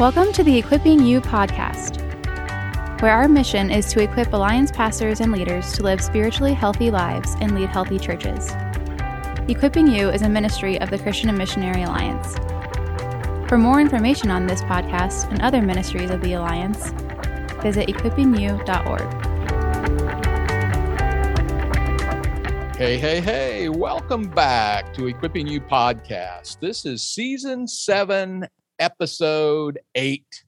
Welcome to the Equipping You podcast, where our mission is to equip Alliance pastors and leaders to live spiritually healthy lives and lead healthy churches. Equipping You is a ministry of the Christian and Missionary Alliance. For more information on this podcast and other ministries of the Alliance, visit equippingyou.org. Hey, hey, hey, welcome back to Equipping You podcast. This is season seven, episode eight.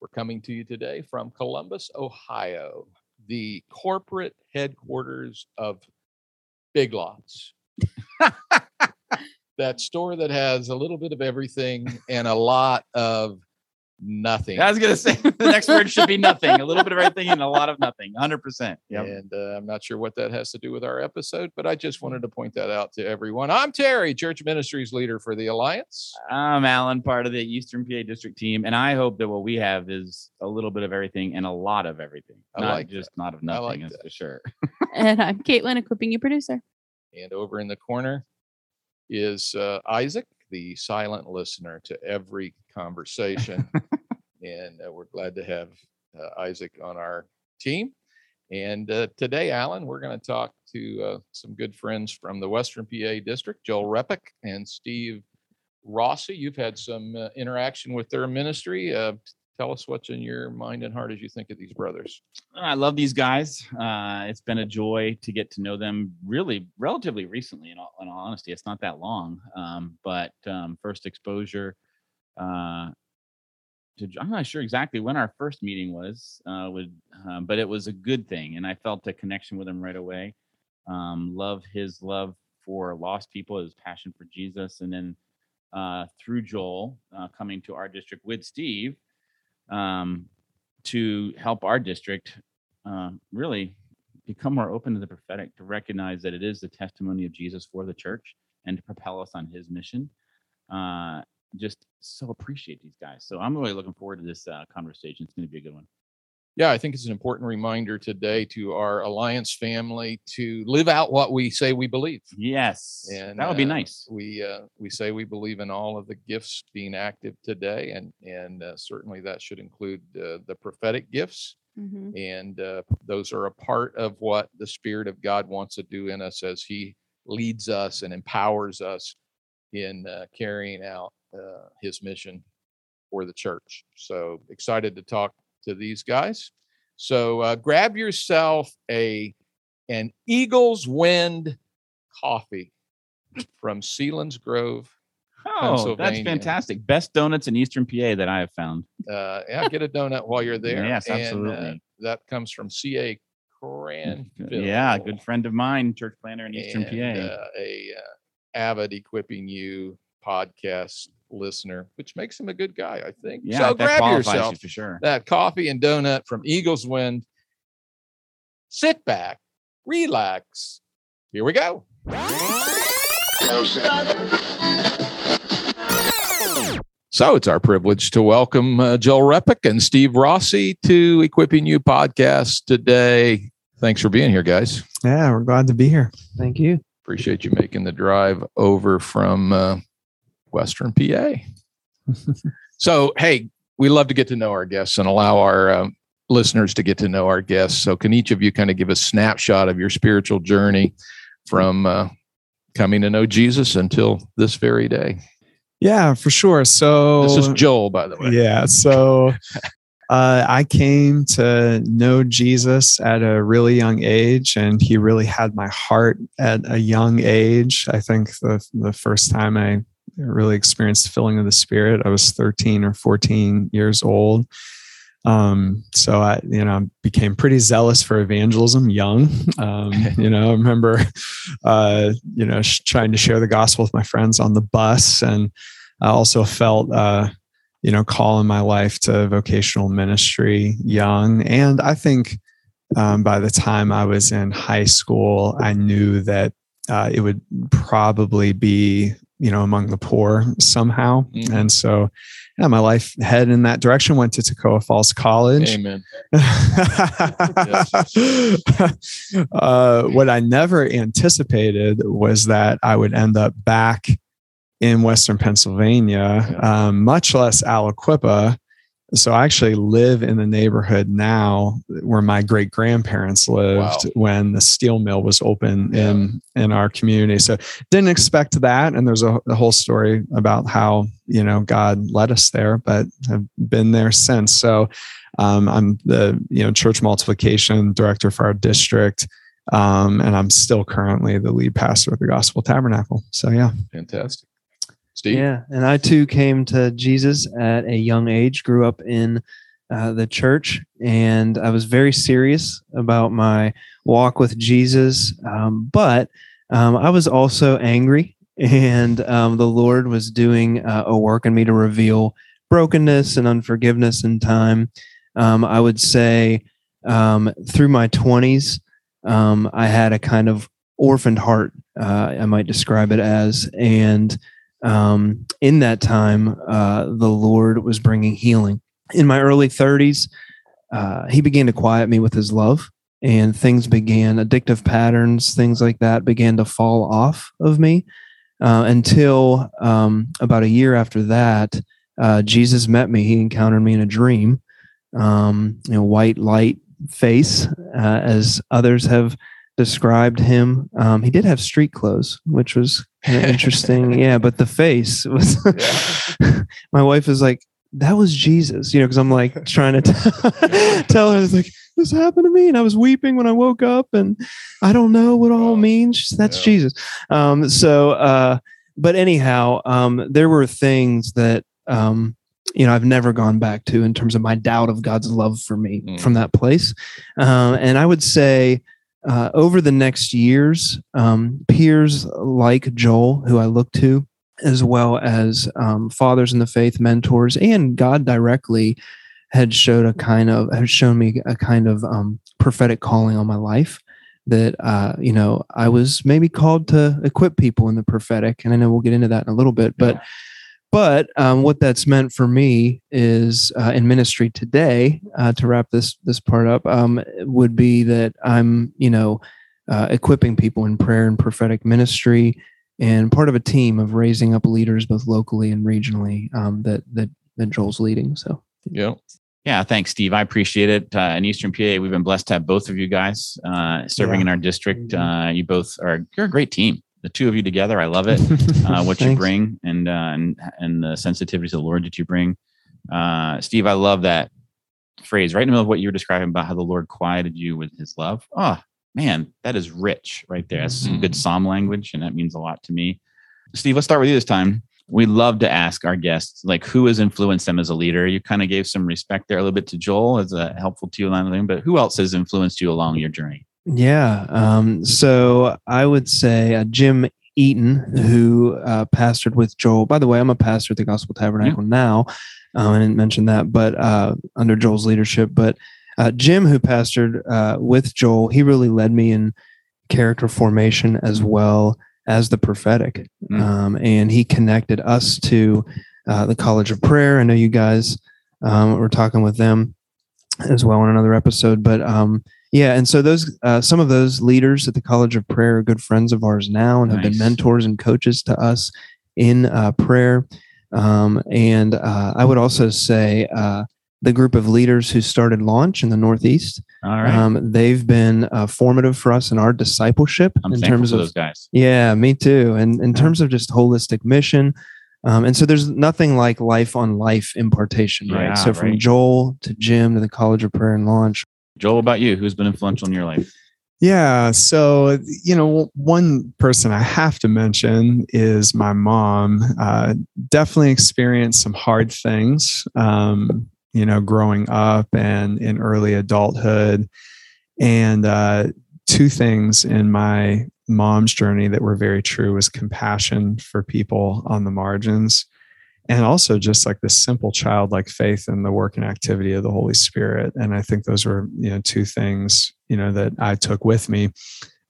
We're coming to you today from Columbus, Ohio, the corporate headquarters of Big Lots. that store that has a little bit of everything and a lot of nothing. I was gonna say the next word should be nothing. A little bit of everything and a lot of nothing. Hundred percent. Yeah. And uh, I'm not sure what that has to do with our episode, but I just wanted to point that out to everyone. I'm Terry, Church Ministries leader for the Alliance. I'm Alan, part of the Eastern PA district team, and I hope that what we have is a little bit of everything and a lot of everything, I not like just that. not of I nothing. like that's that. for sure. And I'm Caitlin, Equipping You producer. And over in the corner is uh, Isaac, the silent listener to every conversation. and uh, we're glad to have uh, Isaac on our team. And uh, today, Alan, we're going to talk to uh, some good friends from the Western PA district, Joel Repick and Steve Rossi. You've had some uh, interaction with their ministry. Uh, tell us what's in your mind and heart as you think of these brothers. I love these guys. It's been a joy to get to know them really relatively recently. In all, in all honesty, it's not that long, um, but um, first exposure. Uh, to, I'm not sure exactly when our first meeting was, uh, with, um, but it was a good thing, and I felt a connection with him right away. Um, love his love for lost people, his passion for Jesus, and then uh, through Joel uh, coming to our district with Steve um, to help our district uh, really become more open to the prophetic, to recognize that it is the testimony of Jesus for the church and to propel us on his mission. Just so appreciate these guys. So I'm really looking forward to this uh, conversation. It's going to be a good one. Yeah, I think it's an important reminder today to our Alliance family to live out what we say we believe. Yes, And that would be uh, nice. We uh, we say we believe in all of the gifts being active today, and and uh, certainly that should include uh, the prophetic gifts, Mm-hmm. and uh, those are a part of what the Spirit of God wants to do in us as He leads us and empowers us in uh, carrying out uh, His mission for the church. So excited to talk to these guys. So uh, grab yourself a an Eagles Wind coffee from Sealands Grove. Oh, that's fantastic. Best donuts in Eastern PA that I have found. Uh, yeah, get a donut while you're there. Yes, And, uh, absolutely. that comes from C.A. Cranfield. Yeah, good friend of mine, church planner in Eastern and, PA. uh, a uh, avid equipping you podcast listener, which makes him a good guy, I think. yeah, so that grab qualifies yourself you for sure. that coffee and donut from Eagles Wind. Sit back, relax. Here we go. So it's our privilege to welcome uh, Joel Repick and Steve Rossi to Equipping You podcast today. Thanks for being here, guys. Yeah, we're glad to be here. Thank you. Appreciate you making the drive over from uh, Western PA. so, hey, we love to get to know our guests and allow our um, listeners to get to know our guests. So, can each of you kind of give a snapshot of your spiritual journey from uh, coming to know Jesus until this very day? Yeah, for sure. So This is Joel, by the way. yeah, so uh, I came to know Jesus at a really young age, and he really had my heart at a young age. I think the the first time I really experienced the filling of the Spirit, I was 13 or 14 years old. Um, so I, you know, became pretty zealous for evangelism young. Um, you know, I remember, uh, you know, sh- trying to share the gospel with my friends on the bus. And I also felt, uh, you know, call in my life to vocational ministry young. And I think um, by the time I was in high school, I knew that uh, it would probably be, you know, among the poor somehow. Mhm. And so, yeah, my life headed in that direction. Went to Toccoa Falls College. Amen. uh, what I never anticipated was that I would end up back in Western Pennsylvania, um, much less Aliquippa. So I actually live in the neighborhood now where my great grandparents lived Wow. when the steel mill was open Yeah. in in our community. So didn't expect that, and there's a, a whole story about how you know God led us there, but have been there since. So um, I'm the you know church multiplication director for our district, um, and I'm still currently the lead pastor of the Gospel Tabernacle. So yeah, Fantastic. Steve? Yeah, and I too came to Jesus at a young age. Grew up in uh, the church, and I was very serious about my walk with Jesus. Um, but um, I was also angry, and um, the Lord was doing uh, a work in me to reveal brokenness and unforgiveness in time. Um, I would say um, through my twenties, um, I had a kind of orphaned heart. Uh, I might describe it as, and um, in that time, uh, the Lord was bringing healing. In my early 30s, uh, He began to quiet me with His love, and things began, addictive patterns, things like that began to fall off of me uh, until um, about a year after that, uh, Jesus met me. He encountered me in a dream, um, you know, white light face, uh, as others have described him. Um, he did have street clothes, which was kind of interesting. yeah, but the face was. my wife is like, "That was Jesus," you know, because I'm like trying to t- tell her, it's like, "This happened to me," and I was weeping when I woke up, and I don't know what all Oh, means. She's, That's yeah. Jesus. Um, so, uh, but anyhow, um, there were things that. Um, you know, I've never gone back to in terms of my doubt of God's love for me Mm. from that place. Um, and I would say uh, over the next years, um, peers like Joel, who I look to, as well as um, fathers in the faith, mentors, and God directly, had showed a kind of had shown me a kind of um, prophetic calling on my life. That uh, you know, I was maybe called to equip people in the prophetic, and I know we'll get into that in a little bit, but. But um, what that's meant for me is uh, in ministry today. Uh, to wrap this this part up, um, would be that I'm you know uh, equipping people in prayer and prophetic ministry, and part of a team of raising up leaders both locally and regionally um, that that that Joel's leading. So Yeah. Yeah, thanks, Steve. I appreciate it. Uh, in Eastern PA, we've been blessed to have both of you guys uh, serving Yeah. in our district. Mhm. Uh, you both are you're a great team. The two of you together, I love it. Uh, what you bring and uh, and and the sensitivity to the Lord that you bring. Uh, Steve, I love that phrase right in the middle of what you were describing about how the Lord quieted you with His love. Oh man, that is rich right there. That's some good Psalm language, and that means a lot to me. Steve, let's start with you this time. We love to ask our guests, like, who has influenced them as a leader? You kind of gave some respect there a little bit to Joel as a helpful to you along the way, but who else has influenced you along your journey? Yeah. Um, so I would say uh, Jim Eaton, who uh, pastored with Joel. By the way, I'm a pastor at the Gospel Tabernacle now. Um, I didn't mention that, but uh, under Joel's leadership. But uh, Jim, who pastored uh, with Joel, he really led me in character formation as well as the prophetic. Mm. Um, and he connected us to uh, the College of Prayer. I know you guys um, were talking with them as well in another episode, but um, yeah, and so those uh, some of those leaders at the College of Prayer are good friends of ours now and have been mentors and coaches to us in uh, prayer. Um, and uh, I would also say uh, the group of leaders who started Launch in the Northeast, All right. um, they've been uh, formative for us in our discipleship I'm in terms of those guys. yeah, me too. And in terms of just holistic mission. Um, and so there's nothing like life on life impartation, right? Yeah, so from right. Joel to Jim to the College of Prayer and Launch. Joel, about you? Who's been influential in your life? Yeah. So, you know, one person I have to mention is my mom. Uh, definitely experienced some hard things, um, you know, growing up and in early adulthood. And uh, two things in my mom's journey that were very true was compassion for people on the margins and also just like this simple childlike faith in the work and activity of the holy spirit. And i think those were you know two things you know that i took with me.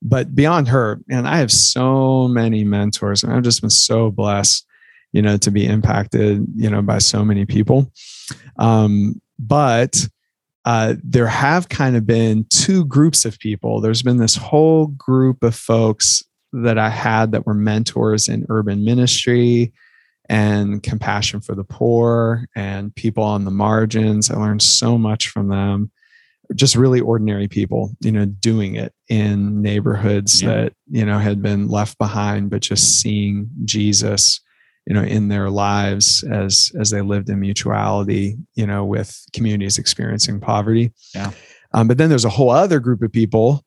But beyond her and i have so many mentors and i've just been so blessed you know to be impacted you know by so many people. Um but uh, there have kind of been two groups of people. There's been this whole group of folks that I had that were mentors in urban ministry and compassion for the poor and people on the margins. I learned so much from them. Just really ordinary people, you know, doing it in neighborhoods Yeah. that, you know, had been left behind, but just seeing Jesus, you know, in their lives as as they lived in mutuality, you know, with communities experiencing poverty. Yeah. Um, but then there's a whole other group of people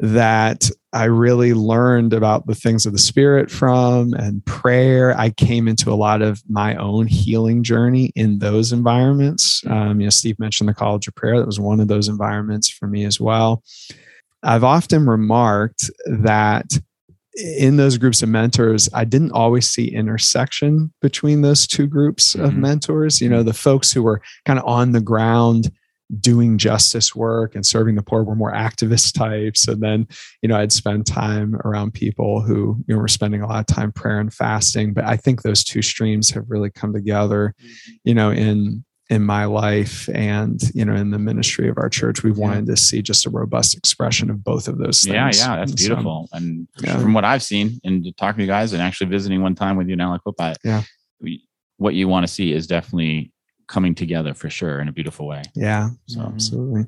that I really learned about the things of the spirit from and prayer. I came into a lot of my own healing journey in those environments. Um, you know, Steve mentioned the College of Prayer. That was one of those environments for me as well. I've often remarked that in those groups of mentors, I didn't always see intersection between those two groups of Mhm. mentors. You know, the folks who were kind of on the ground doing justice work and serving the poor were more activist types. And then, you know, I'd spend time around people who, you know, were spending a lot of time prayer and fasting. But I think those two streams have really come together, mm-hmm. you know, in in my life and you know in the ministry of our church we wanted to see just a robust expression of both of those things Yeah, yeah, that's And so, beautiful. and yeah. from what I've seen and talking to you guys and actually visiting one time with you in Aliquippa, Yeah. we, what you want to see is definitely coming together for sure in a beautiful way. yeah So absolutely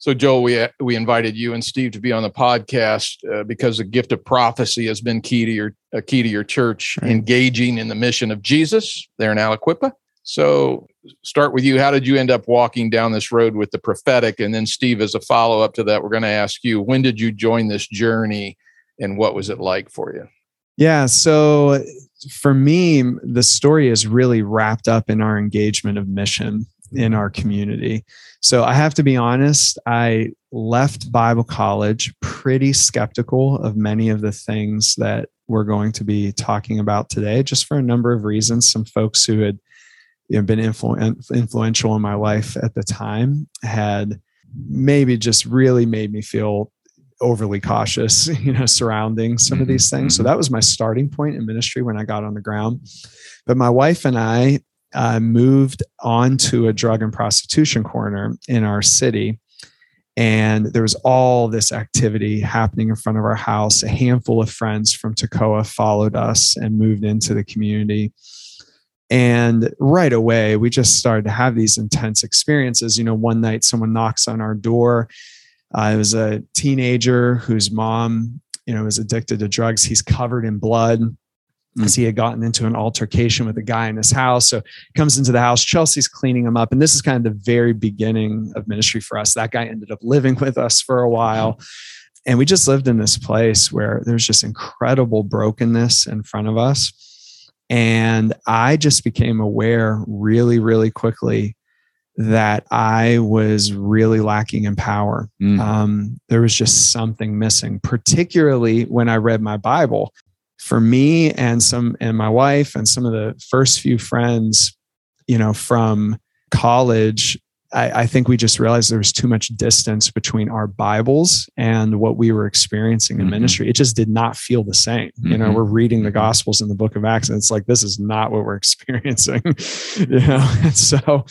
So, Joel, we we invited you and Steve to be on the podcast uh, because the gift of prophecy has been key to your a key to your church Right. engaging in the mission of Jesus there in Aliquippa. So, start with you. How did you end up walking down this road with the prophetic? And then, Steve, as a follow up to that, we're going to ask you when did you join this journey, and what was it like for you? Yeah. So for me, the story is really wrapped up in our engagement of mission in our community. So I have to be honest, I left Bible college pretty skeptical of many of the things that we're going to be talking about today, just for a number of reasons. Some folks who had you know, been influ- influential in my life at the time had maybe just really made me feel overly cautious, you know, surrounding some of Mhm, these things. So mhm. that was my starting point in ministry when I got on the ground. But my wife and I uh, moved onto a drug and prostitution corner in our city. And there was all this activity happening in front of our house. A handful of friends from Toccoa followed us and moved into the community. And right away, we just started to have these intense experiences. You know, one night someone knocks on our door. It was a teenager whose mom, you know, was addicted to drugs. He's covered in blood hmm. because he had gotten into an altercation with a guy in his house. So he comes into the house. Chelsea's cleaning him up, and this is kind of the very beginning of ministry for us. That guy ended up living with us for a while. And we just lived in this place where there's just incredible brokenness in front of us. And I just became aware really, really quickly that I was really lacking in power. Mm. Um, there was just something missing, particularly when I read my Bible. For me and some and my wife and some of the first few friends, you know, from college, I, I think we just realized there was too much distance between our Bibles and what we were experiencing in Mhm. ministry. It just did not feel the same. You know, Mhm. we're reading the Mhm. Gospels in the Book of Acts, and it's like this is not what we're experiencing. you know, and so,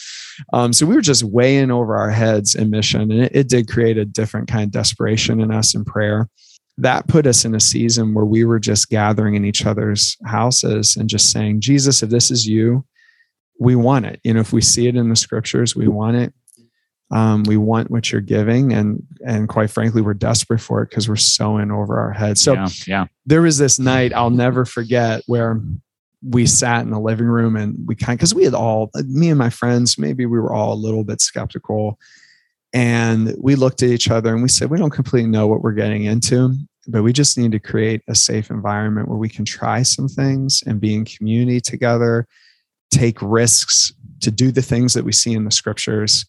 um, so we were just way in over our heads in mission, and it, it did create a different kind of desperation in us in prayer. That put us in a season where we were just gathering in each other's houses and just saying, Jesus, if this is you, we want it. You know, if we see it in the scriptures, we want it. Um, we want what you're giving, and and quite frankly, we're desperate for it because we're so in over our heads. So yeah, yeah. there was this night I'll never forget where we sat in the living room and we kind of because we had all me and my friends maybe we were all a little bit skeptical and we looked at each other and we said we don't completely know what we're getting into but we just need to create a safe environment where we can try some things and be in community together take risks to do the things that we see in the scriptures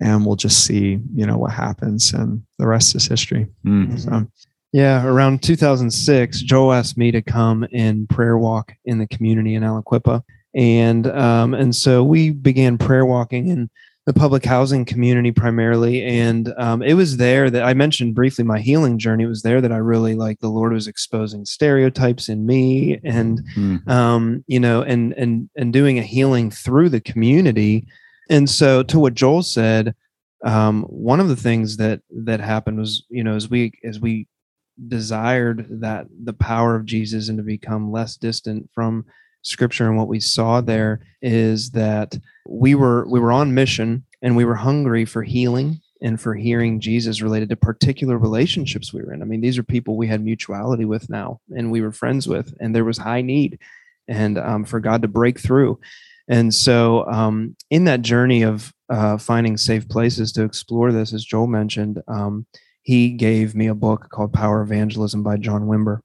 and we'll just see you know what happens and the rest is history Mm. so Yeah, around 2006, Joel asked me to come and prayer walk in the community in Aliquippa, and um, and so we began prayer walking in the public housing community primarily, and um, it was there that I mentioned briefly my healing journey. It was there that I really like the Lord was exposing stereotypes in me, and Mm. um, you know, and and and doing a healing through the community. And so, to what Joel said, um, one of the things that that happened was, you know, as we as we desired that the power of Jesus and to become less distant from scripture and what we saw there is that we were we were on mission and we were hungry for healing and for hearing Jesus related to particular relationships we were in. I mean, these are people we had mutuality with now and we were friends with, and there was high need and um, for God to break through. And so, um, in that journey of uh, finding safe places to explore this, as Joel mentioned, um, he gave me a book called Power Evangelism by John Wimber.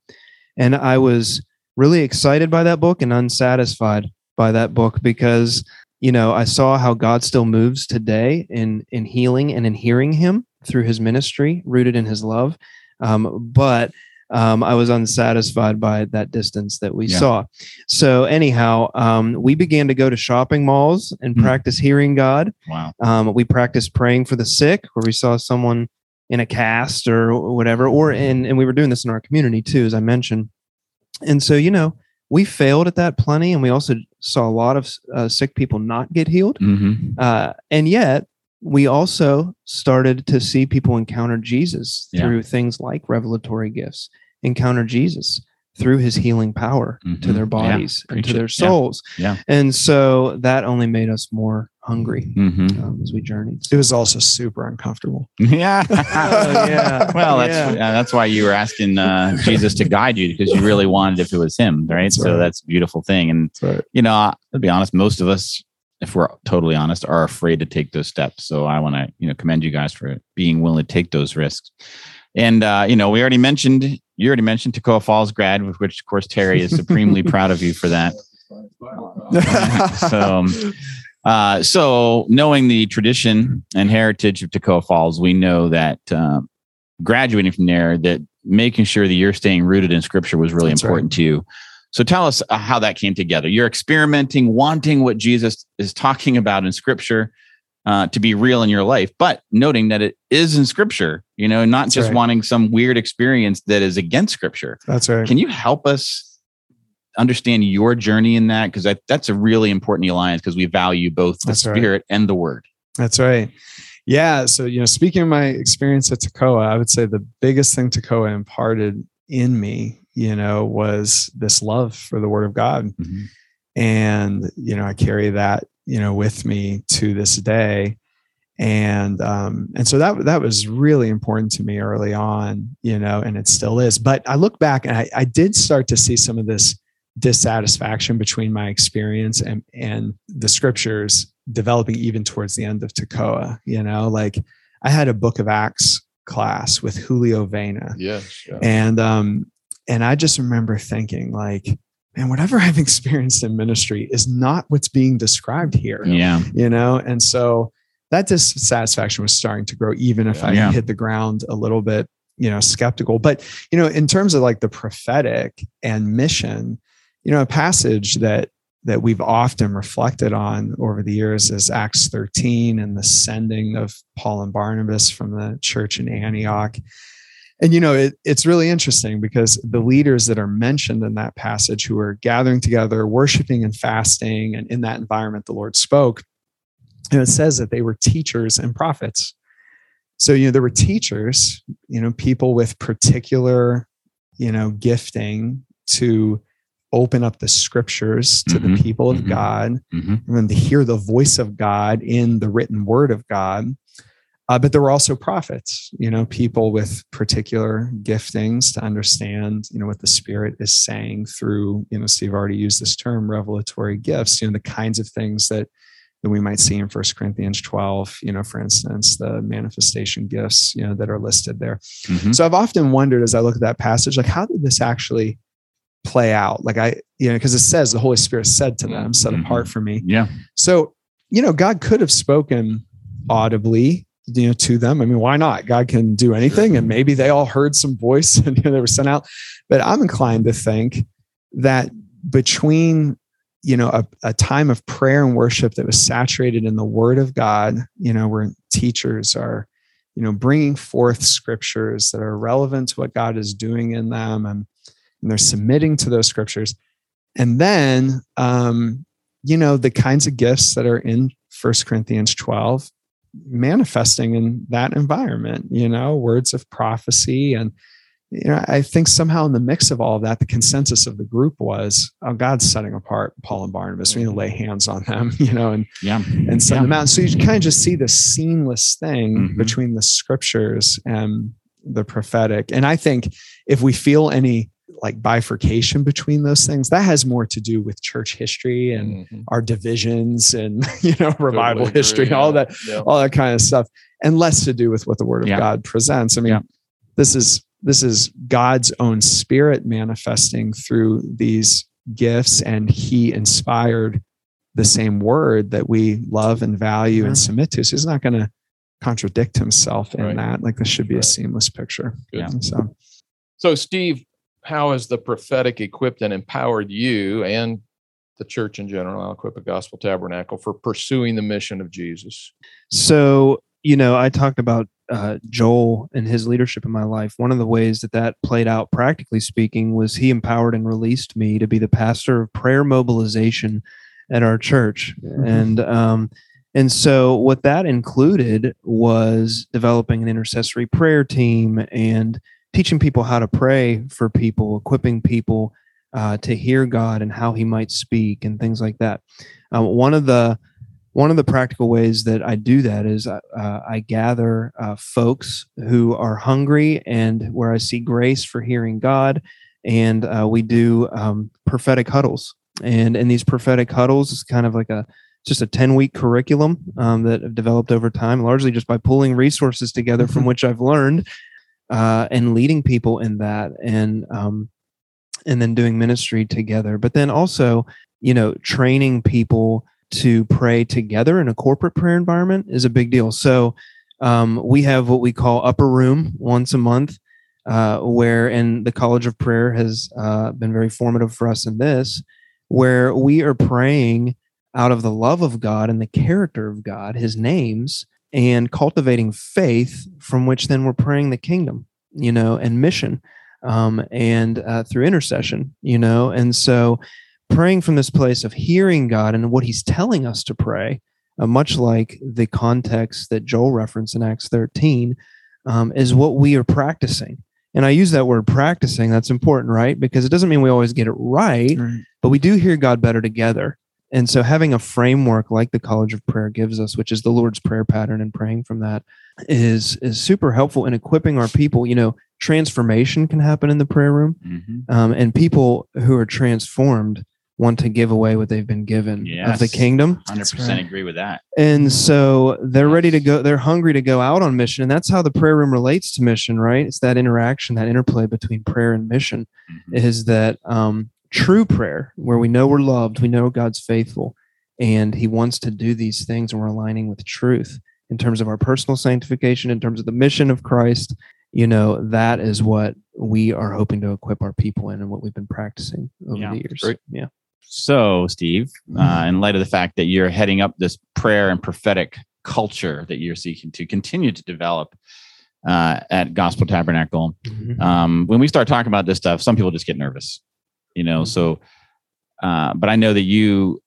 And I was really excited by that book and unsatisfied by that book because you know i saw how god still moves today in in healing and in hearing him through his ministry rooted in his love um, but um, I was unsatisfied by that distance that we yeah. saw. So anyhow, um, we began to go to shopping malls and mm. practice hearing God. Wow. Um, we practiced praying for the sick, where we saw someone in a cast or whatever, or in, and we were doing this in our community too, as I mentioned. And so, you know, we failed at that plenty, and we also saw a lot of uh, sick people not get healed. Mm-hmm. Uh, and yet, we also started to see people encounter Jesus yeah. through things like revelatory gifts, encounter Jesus through his healing power mm-hmm. to their bodies yeah. and to their souls. Yeah. yeah. And so that only made us more hungry mm-hmm. um, as we journeyed. It was also super uncomfortable. Yeah. oh, yeah. Well, that's yeah. Uh, that's why you were asking uh, Jesus to guide you because you really wanted if it was him, right? That's so right. that's a beautiful thing. And right. you know, I, to be honest, most of us if we're totally honest, are afraid to take those steps. So I want to, you know, commend you guys for being willing to take those risks. And uh, you know, we already mentioned you already mentioned Toccoa Falls grad, with which of course Terry is supremely proud of you for that. so, um, uh, so knowing the tradition and heritage of Toccoa Falls, we know that uh, graduating from there, that making sure that you're staying rooted in Scripture was really That's important right. to you. So tell us uh, how that came together. You're experimenting, wanting what Jesus is talking about in Scripture, uh, to be real in your life, but noting that it is in scripture, you know, not That's just right. wanting some weird experience that is against scripture. That's right. Can you help us understand your journey in that? Because that's a really important alliance because we value both the That's spirit right. and the word. That's right. Yeah. So, you know, speaking of my experience at Toccoa, I would say the biggest thing Toccoa imparted in me, you know, was this love for the word of God. Mm-hmm. And, you know, I carry that you know with me to this day. And um and so that that was really important to me early on you know and it still is. But i look back and i, I did start to see some of this dissatisfaction between my experience and and the scriptures developing even towards the end of Toccoa you know? Like i had a book of acts class with julio vena yes yeah. and um and i just remember thinking like man, whatever I've experienced in ministry is not what's being described here. Yeah. You know, and so that dissatisfaction was starting to grow, even if I yeah. hit the ground a little bit, you know, skeptical. But, you know, in terms of like the prophetic and mission, you know, a passage that that we've often reflected on over the years is Acts 13 and the sending of Paul and Barnabas from the church in Antioch and you know it, it's really interesting because the leaders that are mentioned in that passage who are gathering together worshiping and fasting and in that environment the lord spoke and it says that they were teachers and prophets. So you know there were teachers you know people with particular you know gifting to open up the scriptures to mm-hmm, the people of mm-hmm, god mm-hmm. and to hear the voice of god in the written word of god uh, but there were also prophets, you know, people with particular giftings to understand, you know, what the Spirit is saying through, you know, Steve already used this term, revelatory gifts, you know, the kinds of things that, that we might see in First Corinthians 12, you know, for instance, the manifestation gifts, you know, that are listed there. Mm-hmm. So I've often wondered as I look at that passage, like, how did this actually play out? Like, I, you know, because it says the Holy Spirit said to them, set mm-hmm. apart for me. Yeah. So, you know, God could have spoken audibly you know to them. I mean why not? God can do anything and maybe they all heard some voice and they were sent out. But i'm inclined to think that between you know a, a time of prayer and worship that was saturated in the word of god you know where teachers are you know bringing forth scriptures that are relevant to what god is doing in them and, and they're submitting to those scriptures. And then um you know the kinds of gifts that are in First corinthians 12 manifesting in that environment you know words of prophecy and you know, I think somehow in the mix of all of that, the consensus of the group was, oh, God's setting apart Paul and Barnabas. We need to lay hands on them, you know, and Yeah. and send Yeah. them out. So you kind of just see this seamless thing Mhm. between the scriptures and the prophetic. And I think if we feel any like bifurcation between those things, that has more to do with church history and Mhm. our divisions and you know revival Totally history, agree, all that Yeah. all that kind of stuff, and less to do with what the Word of Yeah. God presents. I mean, Yeah. this is this is God's own Spirit manifesting through these gifts, and He inspired the same Word that we love and value and Mhm. submit to. So He's not going to contradict Himself in Right. that. Like this should be Right. a seamless picture. Good. Yeah. So So, Steve, how has the prophetic equipped and empowered you and the church in general, Aliquippa gospel tabernacle for pursuing the mission of Jesus? So, you know, I talked about uh, Joel and his leadership in my life. One of the ways that that played out, practically speaking, was he empowered and released me to be the pastor of prayer mobilization at our church. Mhm. And, um, and so, what that included was developing an intercessory prayer team and teaching people how to pray for people, equipping people uh, to hear God and how He might speak and things like that. Um, one of the one of the practical ways that I do that is uh, uh, I gather uh, folks who are hungry and where I see grace for hearing God, and uh, we do um, prophetic huddles. And in these prophetic huddles, it's kind of like a just a 10 week curriculum um, that I've developed over time, largely just by pulling resources together from which I've learned uh, and leading people in that and um, and then doing ministry together. But then also, you know, training people to pray together in a corporate prayer environment is a big deal. So um, we have what we call upper room once a month, uh, where and the College of Prayer has uh, been very formative for us in this, where we are praying out of the love of God and the character of God, His names, and cultivating faith from which then we're praying the kingdom, you know, and mission, um, and uh, through intercession, you know, and so praying from this place of hearing God and what He's telling us to pray, uh, much like the context that Joel referenced in Acts 13, um, is what we are practicing. And I use that word practicing. That's important, right? Because it doesn't mean we always get it right, but we do hear God better together. And so having a framework like the College of Prayer gives us, which is the Lord's Prayer pattern and praying from that is is super helpful in equipping our people. You know, transformation can happen in the prayer room. Mhm. Um, and people who are transformed want to give away what they've been given of the kingdom. 100% right. agree with that. And so they're ready to go, they're hungry to go out on mission. And that's how the prayer room relates to mission, right? It's that interaction, that interplay between prayer and mission Mhm. is that um, true prayer where we know we're loved, we know God's faithful, and He wants to do these things, and we're aligning with truth in terms of our personal sanctification, in terms of the mission of Christ. You know, that is what we are hoping to equip our people in and what we've been practicing over Yeah, the years. great. Yeah. So, Steve, Mm-hmm. uh, in light of the fact that you're heading up this prayer and prophetic culture that you're seeking to continue to develop uh, at Gospel Tabernacle, Mhm. um, when we start talking about this stuff, some people just get nervous, you know. Mhm. So, uh, but I know that you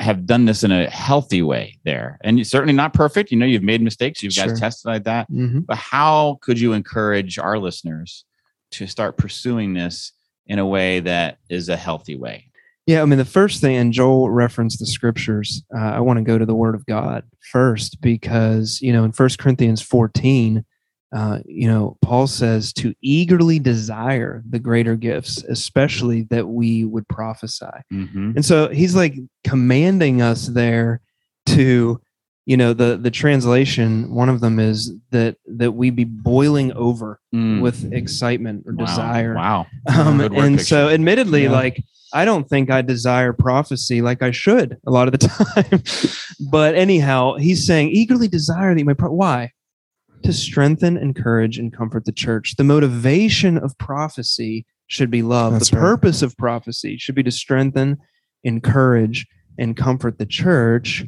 have done this in a healthy way there, and you're certainly not perfect. You know, you've made mistakes. You guys Sure. tested like that. Mhm. But how could you encourage our listeners to start pursuing this in a way that is a healthy way? Yeah, I mean, the first thing, and Joel referenced the scriptures. Uh, I want to go to the Word of God first because, you know, in First Corinthians 14, uh, you know, Paul says to eagerly desire the greater gifts, especially that we would prophesy. Mm-hmm. And so he's like commanding us there to, you know, the the translation. One of them is that that we be boiling over with excitement or Mm. Wow. desire. Wow. Um, and so, admittedly, Yeah. like I don't think I desire prophecy like I should a lot of the time. but anyhow, he's saying eagerly desire that you may. Pro- Why? To strengthen, encourage, and comfort the church. The motivation of prophecy should be love. That's the right. purpose of prophecy should be to strengthen, encourage, and comfort the church.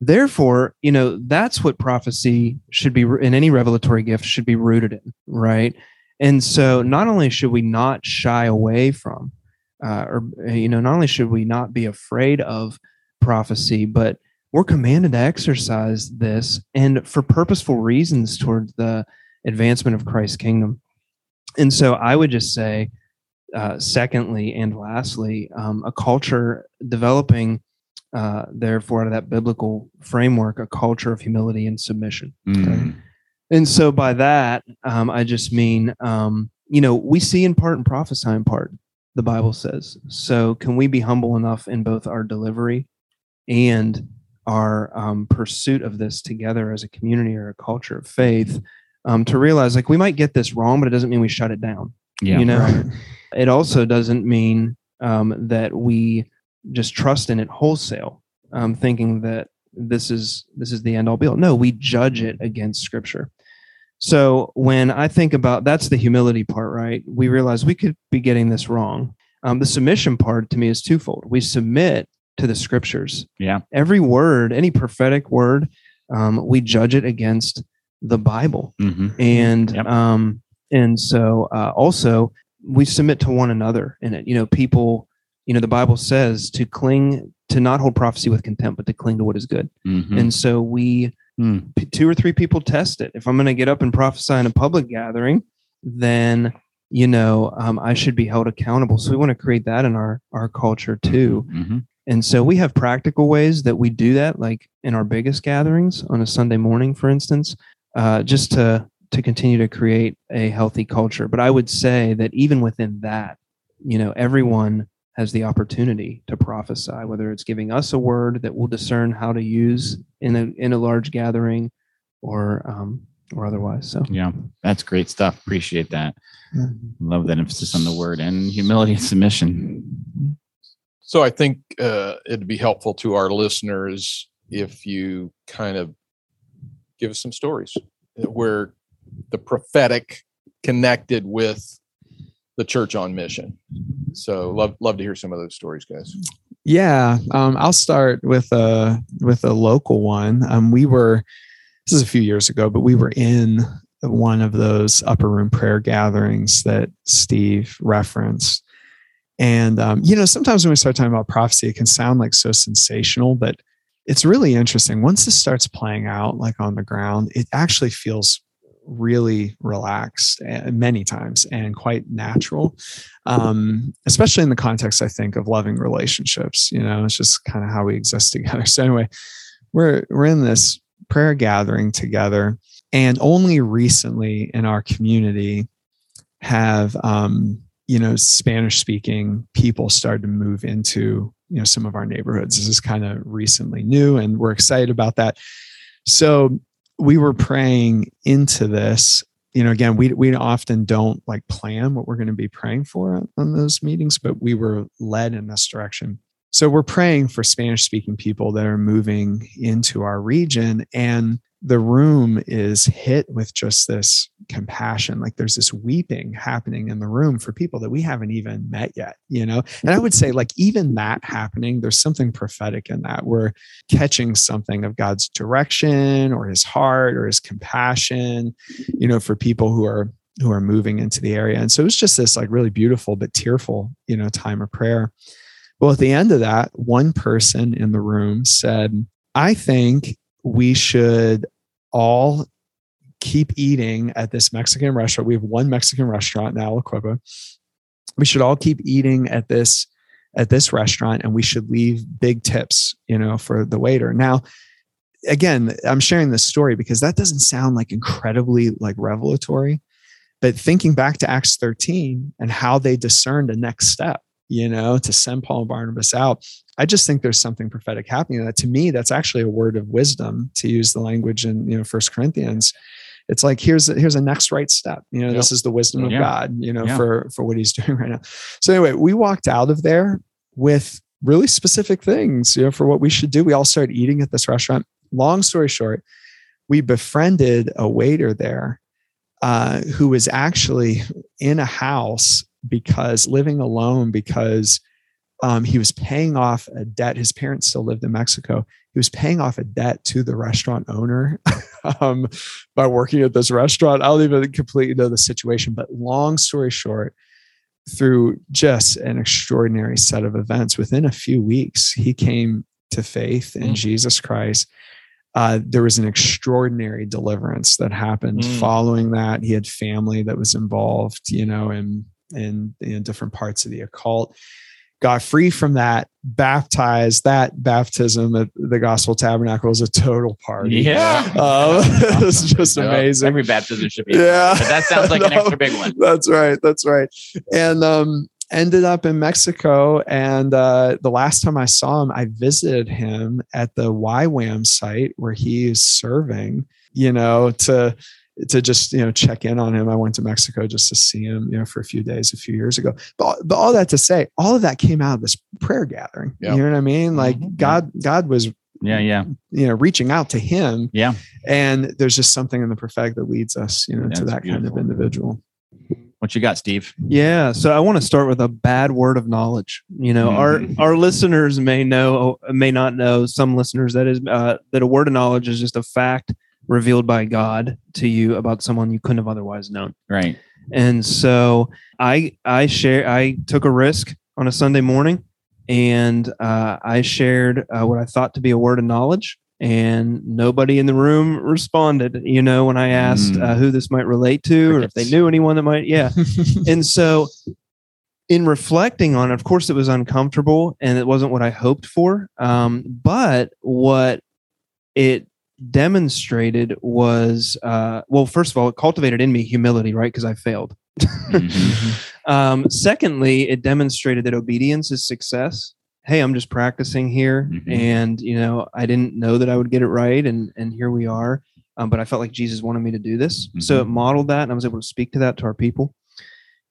Therefore, you know that's what prophecy should be in any revelatory gift should be rooted in, right? And so, not only should we not shy away from, uh, or you know, not only should we not be afraid of prophecy, but we're commanded to exercise this and for purposeful reasons toward the advancement of Christ's kingdom. and so I would just say, uh, secondly and lastly, um, a culture developing, uh, therefore, out of that biblical framework, a culture of humility and submission. Mm. And so by that, um, I just mean, um, you know, we see in part and prophesy in part, the Bible says. So can we be humble enough in both our delivery and our um, pursuit of this together as a community or a culture of faith um, to realize like we might get this wrong, but it doesn't mean we shut it down. Yeah. you know, Right. it also doesn't mean um, that we just trust in it wholesale, um, thinking that this is this is the end all be all. No, we judge it against Scripture. So when I think about that's the humility part, right? We realize we could be getting this wrong. Um, the submission part to me is twofold. We submit to the Scriptures. Yeah. Every word, any prophetic word, um, we judge it against the Bible. Hmm and Yep. um and so uh, also we submit to one another in it. You know people you know the bible says to cling to not hold prophecy with contempt but to cling to what is good. Hmm and so we Mm. p- two or three people test it. If i'm going to get up and prophesy in a public gathering then you know um, i should be held accountable. So we want to create that in our our culture too. Hmm and so we have practical ways that we do that, like in our biggest gatherings on a Sunday morning, for instance, uh, just to to continue to create a healthy culture. But I would say that even within that, you know, everyone has the opportunity to prophesy, whether it's giving us a word that we'll discern how to use in a in a large gathering, or um, or otherwise. So Yeah. That's great stuff. Appreciate that. Yeah. Love that emphasis on the word and humility and submission. So I think uh, it'd be helpful to our listeners if you kind of give us some stories where the prophetic connected with the church on mission. So love love to hear some of those stories, guys. Yeah, um, I'll start with a with a local one. Um, we were this is a few years ago, but we were in one of those upper room prayer gatherings that Steve referenced. And um, you know, sometimes when we start talking about prophecy, it can sound like so sensational, but it's really interesting. Once this starts playing out, like on the ground, it actually feels really relaxed uh, many times and quite natural um, especially in the context i think of loving relationships you know it's just kind of how we exist together so anyway we're we're in this prayer gathering together and only recently in our community have um, you know spanish speaking people started to move into you know some of our neighborhoods. This is kind of recently new and we're excited about that. So we were praying into this. You know again we we often don't like plan what we're going to be praying for on those meetings but we were led in this direction. So we're praying for spanish speaking people that are moving into our region and the room is hit with just this compassion. Like there's this weeping happening in the room for people that we haven't even met yet you know? And i would say like even that happening there's something prophetic in that. We're catching something of god's direction or his heart or his compassion you know for people who are who are moving into the area. And so it was just this like really beautiful but tearful you know time of prayer. Well at the end of that one person in the room said i think we should all keep eating at this Mexican restaurant. We have one Mexican restaurant in Aliquippa. We should all keep eating at this at this restaurant and we should leave big tips, you know, for the waiter. Now, again, I'm sharing this story because that doesn't sound like incredibly like revelatory, but thinking back to Acts 13 and how they discerned the next step, you know, to send Paul and Barnabas out, I just think there's something prophetic happening. That to me, that's actually a word of wisdom to use the language in you know First Corinthians. It's like here's a, here's a next right step. You know, this is the wisdom of Yeah. God. You know, Yeah. for for what He's doing right now. So anyway, we walked out of there with really specific things. You know, for what we should do. We all started eating at this restaurant. Long story short, we befriended a waiter there uh, who was actually in a house because living alone because um, he was paying off a debt. His parents still lived in Mexico. He was paying off a debt to the restaurant owner um, by working at this restaurant. I don't even completely know the situation, but long story short, through just an extraordinary set of events, within a few weeks, he came to faith in Mm. Jesus Christ. uh, there was an extraordinary deliverance that happened Mm. following that. He had family that was involved, you know, in in, in different parts of the occult. Got free from that, baptized. That baptism at the Gospel Tabernacle was a total party. Yeah. um, it was just amazing. Every baptism should be. Yeah. That sounds like an extra big one. That's right. That's right. And um, ended up in Mexico. And uh, the last time I saw him, I visited him at the YWAM site where he is serving. You know, to to just you know check in on him. I went to Mexico just to see him. You know, for a few days a few years ago. But but all that to say, all of that came out of this prayer gathering. Yeah. You know what I mean? Like Mhm. God God was Yeah, yeah. you know reaching out to him. Yeah. And there's just something in the prophetic that leads us, you know, to That's that kind of individual. What you got, Steve? Yeah, so I want to start with a bad word of knowledge. You know, Mhm. our our listeners may know, may not know. Some listeners that is uh, that a word of knowledge is just a fact revealed by God to you about someone you couldn't have otherwise known. Right. And so I I share I took a risk on a Sunday morning, and uh, I shared uh, what I thought to be a word of knowledge, and nobody in the room responded. You know, when I asked Mm. uh, who this might relate to, or if they knew anyone that might, yeah. and so, in reflecting on it, of course, it was uncomfortable, and it wasn't what I hoped for. Um, but what it demonstrated was uh, well first of all it cultivated in me humility right because i failed Mhm. um, secondly it demonstrated that obedience is success hey i'm just practicing here Mhm. and you know i didn't know that i would get it right and and here we are um, but i felt like jesus wanted me to do this so it Mhm. modeled that and i was able to speak to that to our people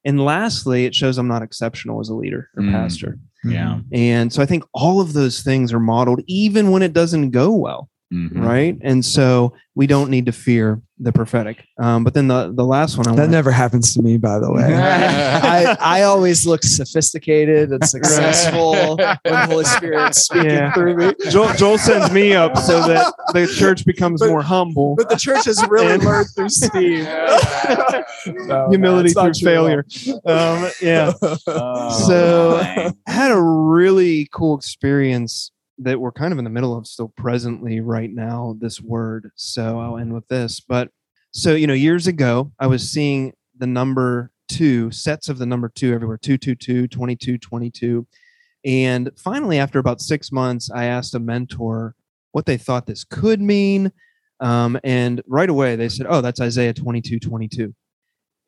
and lastly it shows i'm not exceptional as a leader or Mm. pastor Yeah. and so i think all of those things are modeled even when it doesn't go well Mhm. right? And so we don't need to fear the prophetic. Um, but then the the last one, I That want never happens to me, by the way. I, I always look sophisticated and successful when the Holy Spirit's speaking Yeah. through me. Joel, Joel sends me up so that the church becomes But- more humble. But the church has really And- learned through Steve. No, Humility it's through failure. Um, yeah. Oh, So- my. I had a really cool experience that we're kind of in the middle of still presently right now, this word. So I'll end with this. But so, you know, years ago, I was seeing the number two, sets of the number two everywhere 222, 22, 22. And finally, after about six months, I asked a mentor what they thought this could mean. Um, and right away, they said, oh, that's Isaiah 22, 22.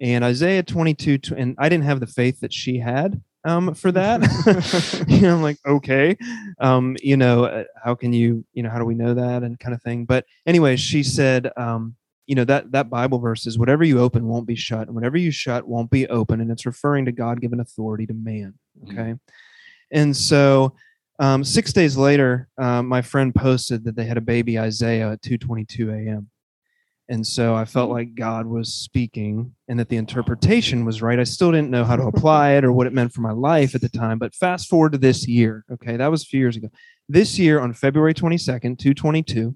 And Isaiah 22, tw- and I didn't have the faith that she had um, for that. you know, I'm like, okay, um, you know, uh, how can you, you know, how do we know that and kind of thing. But anyway, she said, um, you know, that that Bible verse is whatever you open won't be shut, and whatever you shut won't be open, and it's referring to God given authority to man. Mm. Okay, and so um, six days later, um, my friend posted that they had a baby Isaiah at 2:22 a.m. And so I felt like God was speaking and that the interpretation was right. I still didn't know how to apply it or what it meant for my life at the time. But fast forward to this year. Okay. That was a few years ago. This year on February 22nd, 222,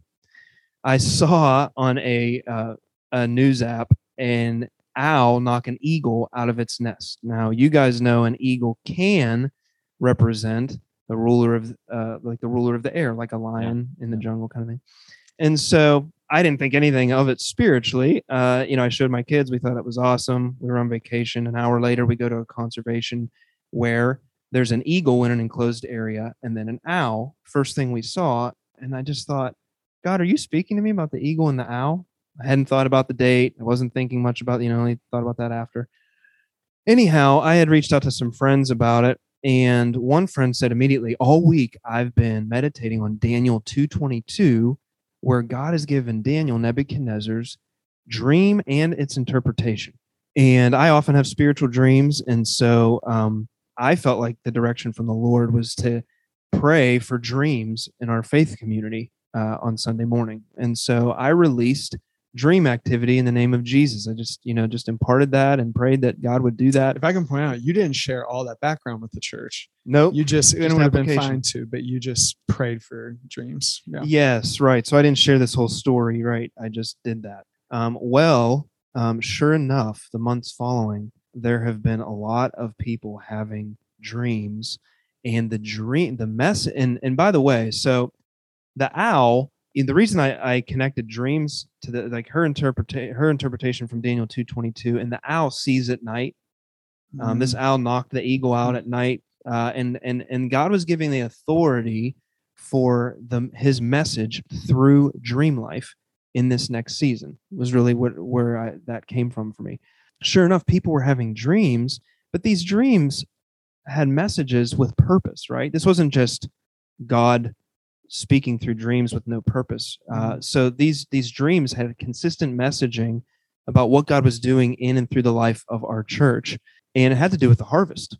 I saw on a, uh, a news app an owl knock an eagle out of its nest. Now, you guys know an eagle can represent the ruler of, uh, like the ruler of the air, like a lion in the jungle kind of thing. And so I didn't think anything of it spiritually. Uh, you know, I showed my kids. We thought it was awesome. We were on vacation. An hour later, we go to a conservation where there's an eagle in an enclosed area and then an owl. First thing we saw, and I just thought, God, are you speaking to me about the eagle and the owl? I hadn't thought about the date. I wasn't thinking much about, you know, I only thought about that after. Anyhow, I had reached out to some friends about it, and one friend said immediately, all week I've been meditating on Daniel 222 where God has given Daniel Nebuchadnezzar's dream and its interpretation. And I often have spiritual dreams. And so um, I felt like the direction from the Lord was to pray for dreams in our faith community uh, on Sunday morning. And so I released dream activity in the name of Jesus. I just, you know, just imparted that and prayed that God would do that. If I can point out, you didn't share all that background with the church. Nope. You just, it would have been fine too, but you just prayed for dreams. Yeah. Yes, right. So I didn't share this whole story, right? I just did that. Um, well, um, sure enough, the months following, there have been a lot of people having dreams, and the dream, the mess, and and by the way, so the owl the reason I, I connected dreams to the like her interpretation her interpretation from Daniel two twenty two and the owl sees at night. Um, this owl knocked the eagle out at night, uh, and and and God was giving the authority for the his message through dream life in this next season was really what where I, that came from for me. Sure enough, people were having dreams, but these dreams had messages with purpose. Right? This wasn't just God speaking through dreams with no purpose. Uh, so these these dreams had consistent messaging about what God was doing in and through the life of our church, and it had to do with the harvest,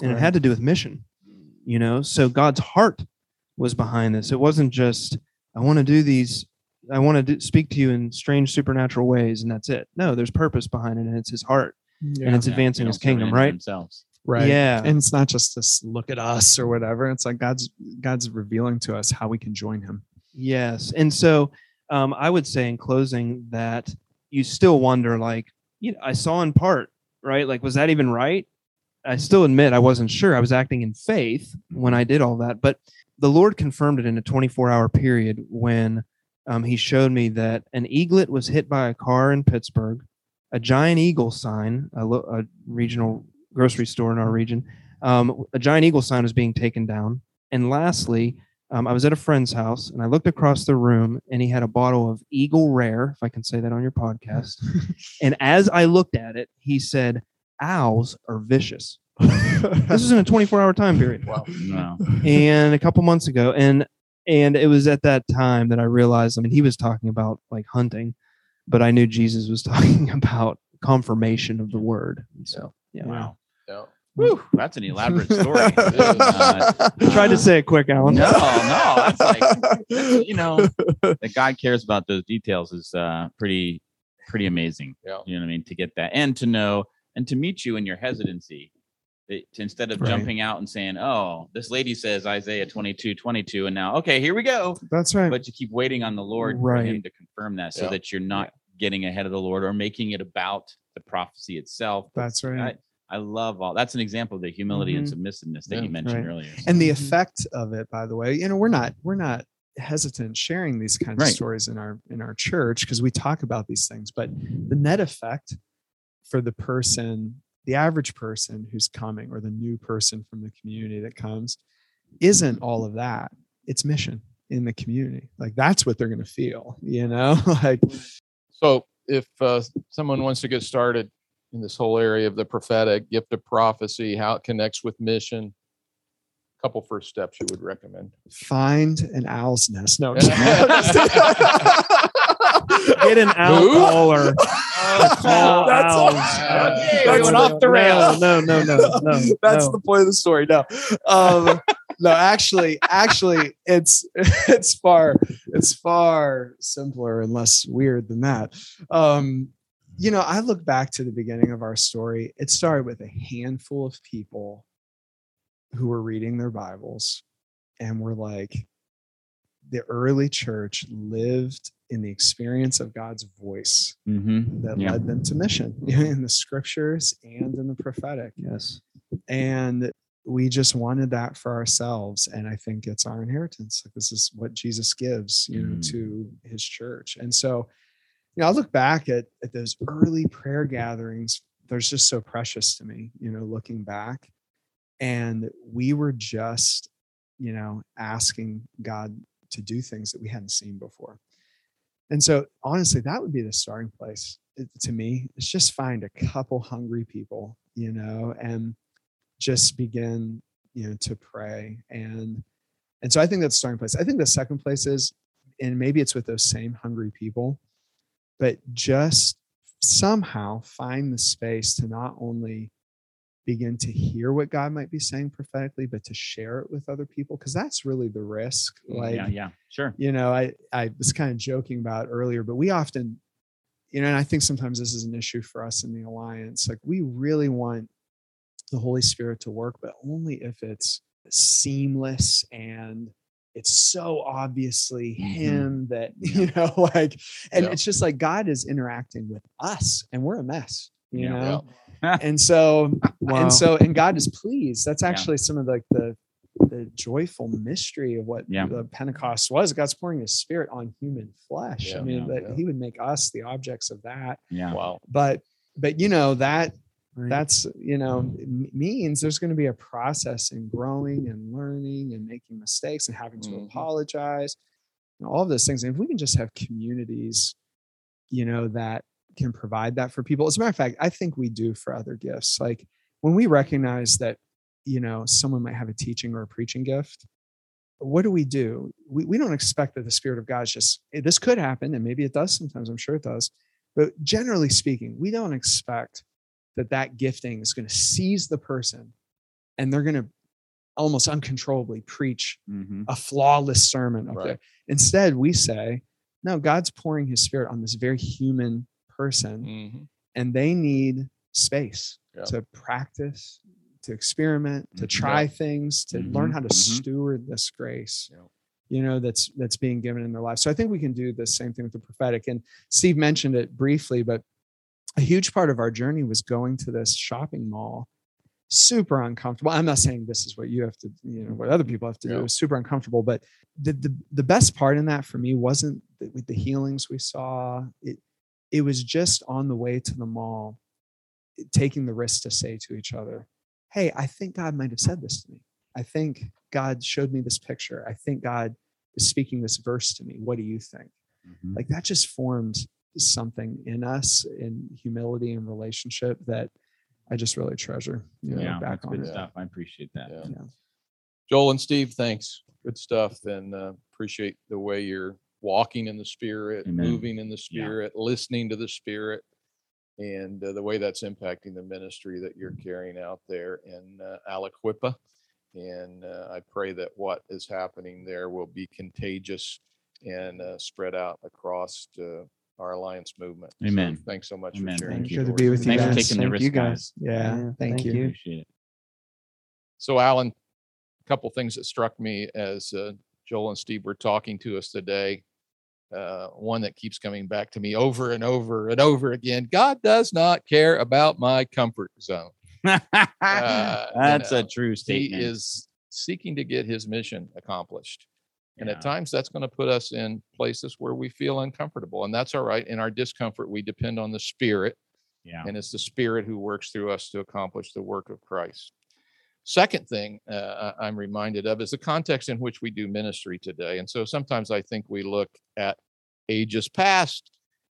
and it had to do with mission. You know, so God's heart was behind this. It wasn't just I want to do these. I want to do, speak to you in strange supernatural ways, and that's it. No, there's purpose behind it, and it's His heart, Yeah. and it's advancing His don't serve it kingdom, right? Themselves. Right Yeah. and it's not just this look at us or whatever it's like god's god's revealing to us how we can join him Yes. And so um, I would say in closing that you still wonder, like, you know, I saw in part, right? Like, was that even right? I still admit I wasn't sure. I was acting in faith when I did all that. But the Lord confirmed it in a 24 hour period when um, He showed me that an eaglet was hit by a car in Pittsburgh, a giant eagle sign, a, lo- a regional grocery store in our region, um, a giant eagle sign was being taken down. And lastly, um, I was at a friend's house and I looked across the room and he had a bottle of Eagle Rare, if I can say that on your podcast. and as I looked at it, he said, Owls are vicious. This is in a 24 hour time period Wow. No. and a couple months ago. And and it was at that time that I realized, I mean, he was talking about like hunting, but I knew Jesus was talking about confirmation of the word. And so yeah. Wow. Yeah. Whew, that's an elaborate story. Uh, Tried to say it quick, Alan. no, no, that's like that's, you know that God cares about those details is uh, pretty pretty amazing. Yeah. You know what I mean? To get that and to know and to meet you in your hesitancy. That to, instead of Right. jumping out and saying, "Oh, this lady says Isaiah 22, 22, and now okay, here we go," that's right but you keep waiting on the Lord for Him to confirm that, so Yeah. that you're not getting ahead of the Lord or making it about the prophecy itself. that's right I love all. That's an example of the humility and Mhm. submissiveness that Yeah. you mentioned Right. earlier. and the Mhm. effect of it by the way you know we're not we're not hesitant sharing these kinds Right. of stories in our in our church because we talk about these things but the net effect for the person the average person who's coming or the new person from the community that comes isn't all of that it's mission in the community like that's what they're going to feel you know like So if uh, someone wants to get started in this whole area of the prophetic, gift of prophecy, how it connects with mission, A couple first steps you would recommend. find an owl's nest no Get an owl Who? caller. Call That's all- owls. Okay, That's we the- off the rails. No, no, no, no, no. That's no. the point of the story. No, um, no, actually, actually, it's it's far it's far simpler and less weird than that. Um, you know, I look back to the beginning of our story. It started with a handful of people who were reading their Bibles, and were like, the early church lived in the experience of God's voice Mm-hmm. that Yeah. led them to mission in the scriptures and in the prophetic Yes. and we just wanted that for ourselves and i think it's our inheritance like this is what jesus gives you know Mm. to his church and so you know i look back at, at those early prayer gatherings there's just so precious to me you know looking back. And we were just you know asking god to do things that we hadn't seen before. And so honestly that would be the starting place it- to me is just find a couple hungry people you know and just begin you know to pray. And and so i think that's starting place. I think the second place is and maybe it's with those same hungry people but just somehow find the space to not only begin to hear what god might be saying prophetically but to share it with other people because that's really the risk mm, like yeah, yeah, sure. you know i i was kind of joking about earlier but we often you know and i think sometimes this is an issue for us in the alliance like we really want the holy spirit to work but only if it's seamless and it's so obviously Mhm. him that Yeah. you know like and Yeah. it's just like god is interacting with us and we're a mess you Yeah. know and so Wow. and so and god is pleased that's Yeah. actually some of like the the joyful mystery of what Yeah. the Pentecost was. God's pouring His Spirit on human flesh. Yeah, I mean, yeah, that yeah. He would make us the objects of that. Yeah. Wow. But but you know that Right. that's you know m- means there's going to be a process in growing and learning and making mistakes and having to Mhm. apologize and all of those things. And if we can just have communities you know that can provide that for people. As a matter of fact i think we do for other gifts. Like when we recognize that you know someone might have a teaching or a preaching gift what do we do? We, we don't expect that the spirit of god is just this could happen and maybe it does sometimes i'm sure it does but generally speaking we don't expect that that gifting is going to seize the person and they're going to almost uncontrollably preach hmm a flawless sermon up Right. there. Instead, we say, no, God's pouring his spirit on this very human person Mhm. and they need space Yeah. to practice, to experiment, to Mhm. try things, to learn Mhm. how to Mhm. steward this grace. Yeah. You know, that's that's being given in their life. So I think we can do the same thing with the prophetic. And Steve mentioned it briefly, but a huge part of our journey was going to this shopping mall. Super uncomfortable. I'm not saying this is what you have to you know what other people have to do. Yeah. It's super uncomfortable but the, the the best part in that for me wasn't the, with the healings we saw. It it was just on the way to the mall taking the risk to say to each other hey i think god might have said this to me. I think god showed me this picture. I think god is speaking this verse to me. What do you think? Mhm. like that just formed something in us in humility and relationship that I just really treasure. You know, yeah, back that's on good it. stuff. I appreciate that. Yeah. Yeah. Joel and Steve, thanks. Good stuff. And uh, appreciate the way you're walking in the spirit, Amen. moving in the Yeah. spirit, listening to the spirit, and uh, the way that's impacting the ministry that you're carrying out there in uh, Aliquippa. And uh, I pray that what is happening there will be contagious and uh, spread out across uh, our alliance movement. So Amen. thanks so much Amen. for sharing. Thank you. your Good to be with you Thanks for guys. taking the Thank risk, you guys. guys. Yeah, Yeah, thank, thank you. you. Appreciate it. So, Alan, a couple things that struck me as uh, Joel and Steve were talking to us today. Uh, one that keeps coming back to me over and over and over again. God does not care about my comfort zone. you That's a know, true statement. He is seeking to get his mission accomplished. And Yeah. at times that's going to put us in places where we feel uncomfortable. And that's all right. In our discomfort, we depend on the Spirit yeah. and it's the Spirit who works through us to accomplish the work of Christ. Second thing uh, I'm reminded of is the context in which we do ministry today. And so sometimes I think we look at ages past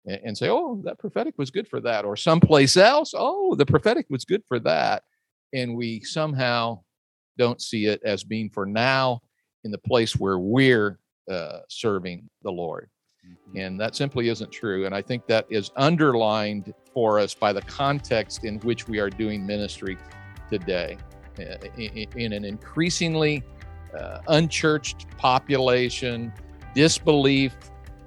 a- and say, oh, that prophetic was good for that, or someplace else, oh, the prophetic was good for that. And we somehow don't see it as being for now in the place where we're uh, serving the Lord. Mhm. And that simply isn't true. And I think that is underlined for us by the context in which we are doing ministry today. Uh, i- i- In an increasingly uh, unchurched population, disbelief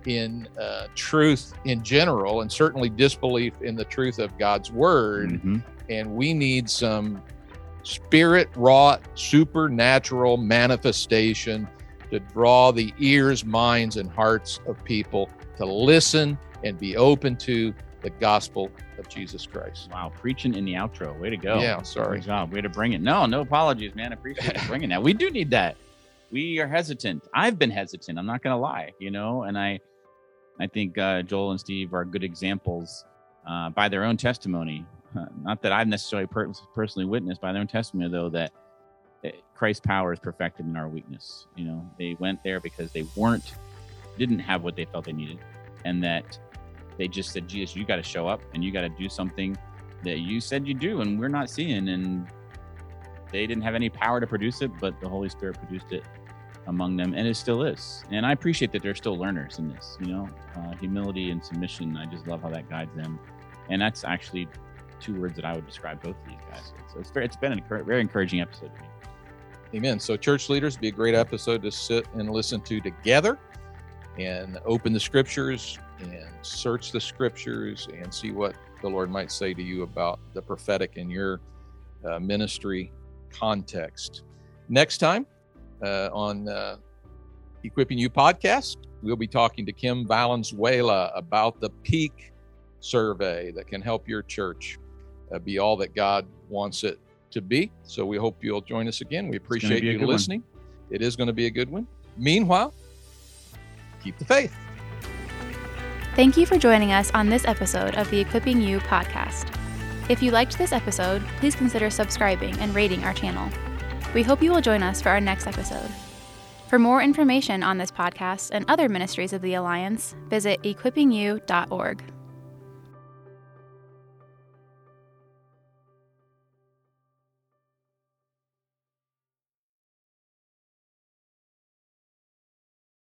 in uh, truth in general, and certainly disbelief in the truth of God's word. Mhm. And we need some spirit wrought supernatural manifestation to draw the ears, minds, and hearts of people to listen and be open to the gospel of Jesus Christ. Wow, preaching in the outro. Way to go. Yeah, sorry. Good job. Way to bring it. No, no apologies, man. I appreciate you bringing that. We do need that. We are hesitant. I've been hesitant. I'm not going to lie, you know, and I, I think uh, Joel and Steve are good examples uh, by their own testimony. Not that I've necessarily per- personally witnessed by their own testimony, though, that that Christ's power is perfected in our weakness. You know, they went there because they weren't, didn't have what they felt they needed, and that they just said, Jesus, you got to show up and you got to do something that you said you do, and we're not seeing. And they didn't have any power to produce it, but the Holy Spirit produced it among them, and it still is. And I appreciate that they're still learners in this. You know, uh, humility and submission. I just love how that guides them, and that's actually two words that I would describe both of these guys. So it's very, it's been a encour- very encouraging episode to me. Amen. So, church leaders, be a great episode to sit and listen to together and open the scriptures and search the scriptures and see what the Lord might say to you about the prophetic in your uh, ministry context. Next time uh, on uh, Equipping You podcast, we'll be talking to Kim Valenzuela about the peak survey that can help your church Uh, be all that God wants it to be. So we hope you'll join us again. We appreciate you good one. listening. It is going to be a good one. Meanwhile, keep the faith. Thank you for joining us on this episode of the Equipping You podcast. If you liked this episode, please consider subscribing and rating our channel. We hope you will join us for our next episode. For more information on this podcast and other ministries of the Alliance, visit equippingyou.org.